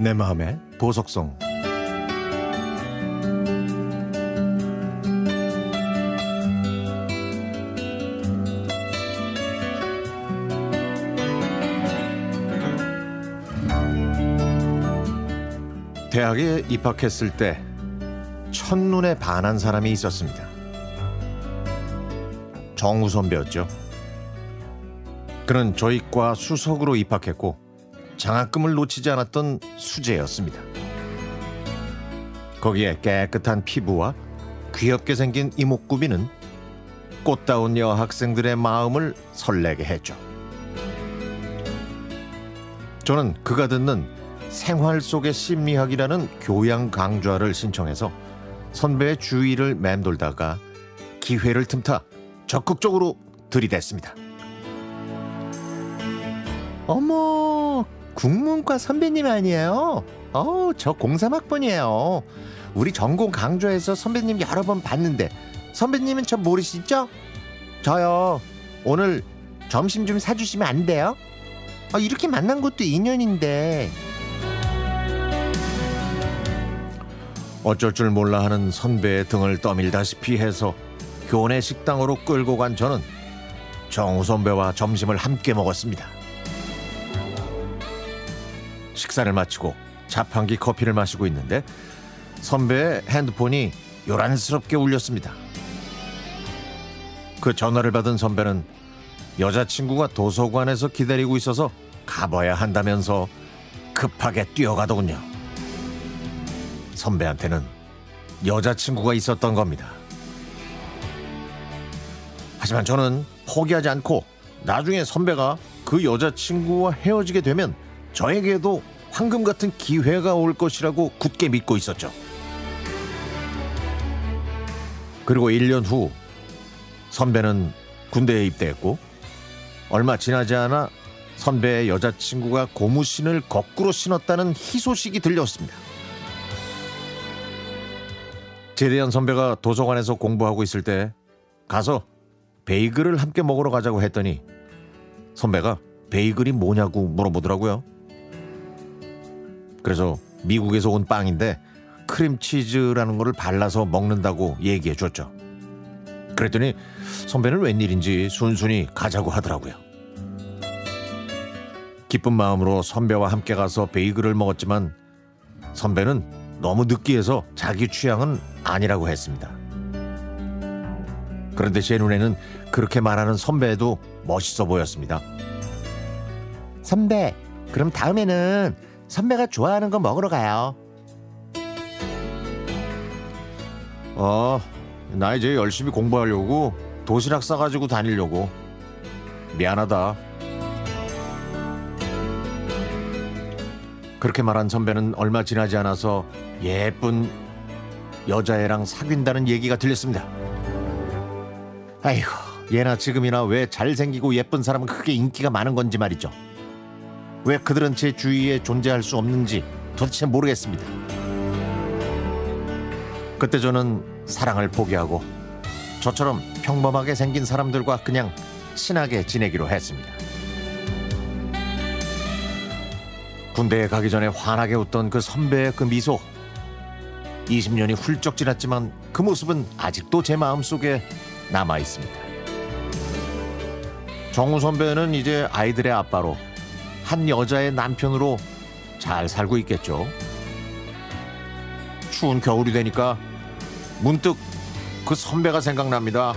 내 마음의 보석성 대학에 입학했을 때 첫눈에 반한 사람이 있었습니다. 정우 선배였죠. 그는 저희 과 수석으로 입학했고 장학금을 놓치지 않았던 수재였습니다. 거기에 깨끗한 피부와 귀엽게 생긴 이목구비는 꽃다운 여학생들의 마음을 설레게 했죠. 저는 그가 듣는 생활 속의 심리학이라는 교양 강좌를 신청해서 선배의 주위를 맴돌다가 기회를 틈타 적극적으로 들이댔습니다. 어머, 국문과 선배님 아니에요? 어, 저 03학번이에요. 우리 전공 강좌에서 선배님 여러 번 봤는데 선배님은 저 모르시죠? 저요. 오늘 점심 좀 사주시면 안 돼요? 아, 이렇게 만난 것도 인연인데. 어쩔 줄 몰라 하는 선배의 등을 떠밀다시피 해서 교내 식당으로 끌고 간 저는 정우 선배와 점심을 함께 먹었습니다. 식사를 마치고 자판기 커피를 마시고 있는데 선배의 핸드폰이 요란스럽게 울렸습니다. 그 전화를 받은 선배는 여자친구가 도서관에서 기다리고 있어서 가봐야 한다면서 급하게 뛰어가더군요. 선배한테는 여자친구가 있었던 겁니다. 하지만 저는 포기하지 않고 나중에 선배가 그 여자친구와 헤어지게 되면 저에게도 황금 같은 기회가 올 것이라고 굳게 믿고 있었죠. 그리고 1년 후 선배는 군대에 입대했고 얼마 지나지 않아 선배의 여자친구가 고무신을 거꾸로 신었다는 희소식이 들렸습니다. 제대한 선배가 도서관에서 공부하고 있을 때 가서 베이글을 함께 먹으러 가자고 했더니 선배가 베이글이 뭐냐고 물어보더라고요. 그래서 미국에서 온 빵인데 크림치즈라는 거를 발라서 먹는다고 얘기해 줬죠. 그랬더니 선배는 웬일인지 순순히 가자고 하더라고요. 기쁜 마음으로 선배와 함께 가서 베이글을 먹었지만 선배는 너무 느끼해서 자기 취향은 아니라고 했습니다. 그런데 제 눈에는 그렇게 말하는 선배도 멋있어 보였습니다. 선배, 그럼 다음에는 선배가 좋아하는 거 먹으러 가요. 어, 나 이제 열심히 공부하려고 도시락 싸가지고 다니려고. 미안하다. 그렇게 말한 선배는 얼마 지나지 않아서 예쁜 여자애랑 사귄다는 얘기가 들렸습니다. 아이고, 예나 지금이나 왜 잘생기고 예쁜 사람은 크게 인기가 많은 건지 말이죠. 왜 그들은 제 주위에 존재할 수 없는지 도대체 모르겠습니다. 그때 저는 사랑을 포기하고 저처럼 평범하게 생긴 사람들과 그냥 친하게 지내기로 했습니다. 군대에 가기 전에 환하게 웃던 그 선배의 그 미소. 20년이 훌쩍 지났지만 그 모습은 아직도 제 마음속에 남아 있습니다. 정우 선배는 이제 아이들의 아빠로 한 여자의 남편으로 잘 살고 있겠죠. 추운 겨울이 되니까 문득 그 선배가 생각납니다.